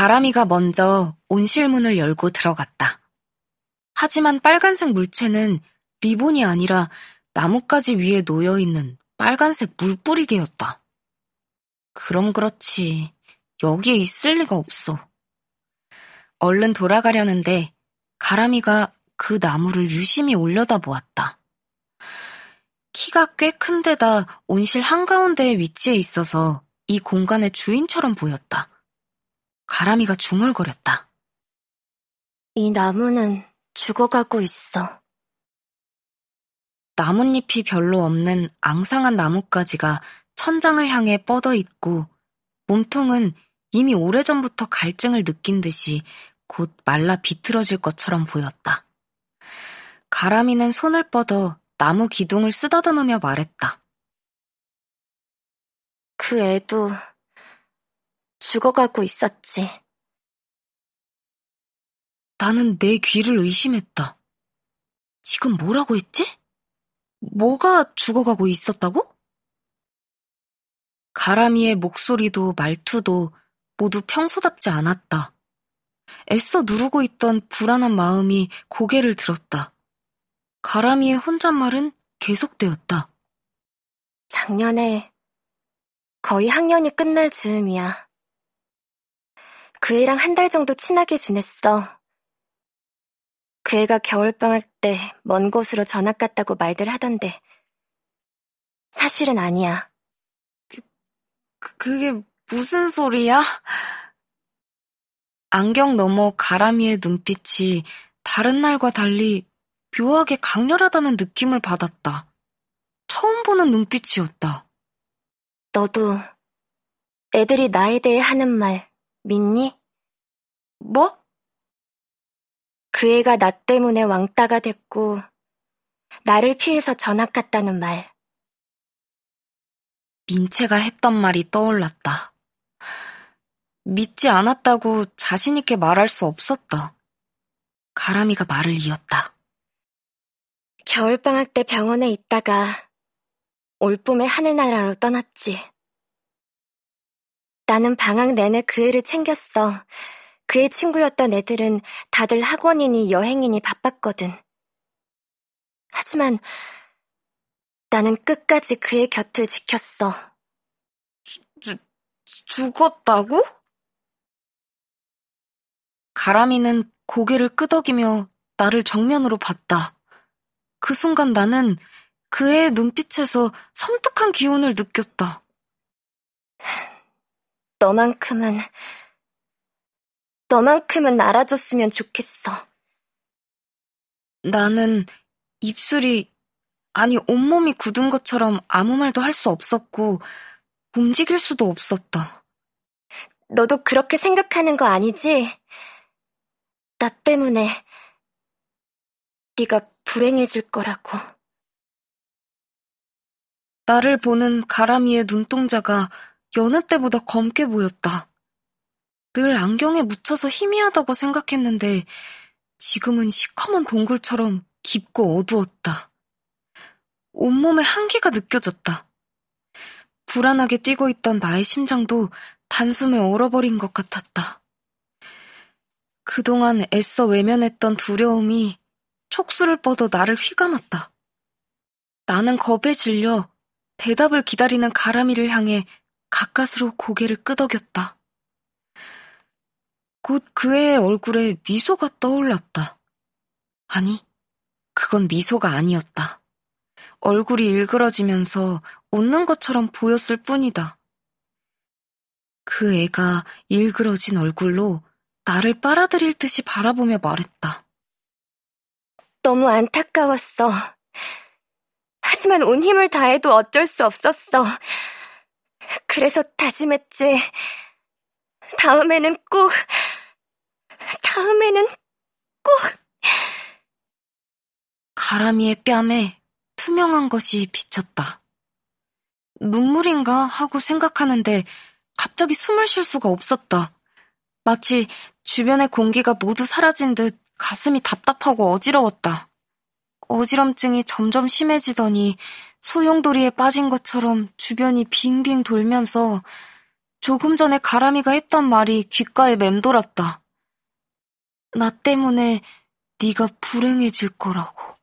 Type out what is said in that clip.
가람이가 먼저 온실문을 열고 들어갔다. 하지만 빨간색 물체는 리본이 아니라 나뭇가지 위에 놓여있는 빨간색 물뿌리개였다. 그럼 그렇지. 여기에 있을 리가 없어. 얼른 돌아가려는데 가람이가 그 나무를 유심히 올려다보았다. 키가 꽤 큰데다 온실 한가운데에 위치해 있어서 이 공간의 주인처럼 보였다. 가람이가 중얼거렸다. 이 나무는 죽어가고 있어. 나뭇잎이 별로 없는 앙상한 나뭇가지가 천장을 향해 뻗어 있고 몸통은 이미 오래전부터 갈증을 느낀 듯이 곧 말라 비틀어질 것처럼 보였다. 가람이는 손을 뻗어 나무 기둥을 쓰다듬으며 말했다. 그 애도 죽어가고 있었지. 나는 내 귀를 의심했다. 지금 뭐라고 했지? 뭐가 죽어가고 있었다고? 가람이의 목소리도 말투도 모두 평소답지 않았다. 애써 누르고 있던 불안한 마음이 고개를 들었다. 가람이의 혼잣말은 계속되었다. 작년에 거의 학년이 끝날 즈음이야. 그 애랑 한 달 정도 친하게 지냈어. 그 애가 겨울방학 때 먼 곳으로 전학 갔다고 말들 하던데. 사실은 아니야. 그, 그게 무슨 소리야? 안경 너머 가람이의 눈빛이 다른 날과 달리 묘하게 강렬하다는 느낌을 받았다. 처음 보는 눈빛이었다. 너도 애들이 나에 대해 하는 말 믿니? 뭐? 그 애가 나 때문에 왕따가 됐고 나를 피해서 전학 갔다는 말. 민채가 했던 말이 떠올랐다. 믿지 않았다고 자신있게 말할 수 없었다. 가람이가 말을 이었다. 겨울방학 때 병원에 있다가 올봄에 하늘나라로 떠났지. 나는 방학 내내 그 애를 챙겼어. 그의 친구였던 애들은 다들 학원이니 여행이니 바빴거든. 하지만 나는 끝까지 그의 곁을 지켰어. 주, 죽었다고? 가람이는 고개를 끄덕이며 나를 정면으로 봤다. 그 순간 나는 그의 눈빛에서 섬뜩한 기운을 느꼈다. 너만큼은, 너만큼은 알아줬으면 좋겠어. 나는 입술이, 아니 온몸이 굳은 것처럼 아무 말도 할 수 없었고, 움직일 수도 없었다. 너도 그렇게 생각하는 거 아니지? 나 때문에 네가 불행해질 거라고. 나를 보는 가람이의 눈동자가 여느 때보다 검게 보였다. 늘 안경에 묻혀서 희미하다고 생각했는데 지금은 시커먼 동굴처럼 깊고 어두웠다. 온몸에 한기가 느껴졌다. 불안하게 뛰고 있던 나의 심장도 단숨에 얼어버린 것 같았다. 그동안 애써 외면했던 두려움이 촉수를 뻗어 나를 휘감았다. 나는 겁에 질려 대답을 기다리는 가람이를 향해 가까스로 고개를 끄덕였다. 곧 그의 얼굴에 미소가 떠올랐다. 아니, 그건 미소가 아니었다. 얼굴이 일그러지면서 웃는 것처럼 보였을 뿐이다. 그 애가 일그러진 얼굴로 나를 빨아들일 듯이 바라보며 말했다. 너무 안타까웠어. 하지만 온 힘을 다해도 어쩔 수 없었어. 그래서 다짐했지. 다음에는 꼭, 다음에는 꼭. 가람이의 뺨에 투명한 것이 비쳤다. 눈물인가 하고 생각하는데 갑자기 숨을 쉴 수가 없었다. 마치 주변의 공기가 모두 사라진 듯 가슴이 답답하고 어지러웠다. 어지럼증이 점점 심해지더니 소용돌이에 빠진 것처럼 주변이 빙빙 돌면서 조금 전에 가람이가 했던 말이 귓가에 맴돌았다. 나 때문에 네가 불행해질 거라고.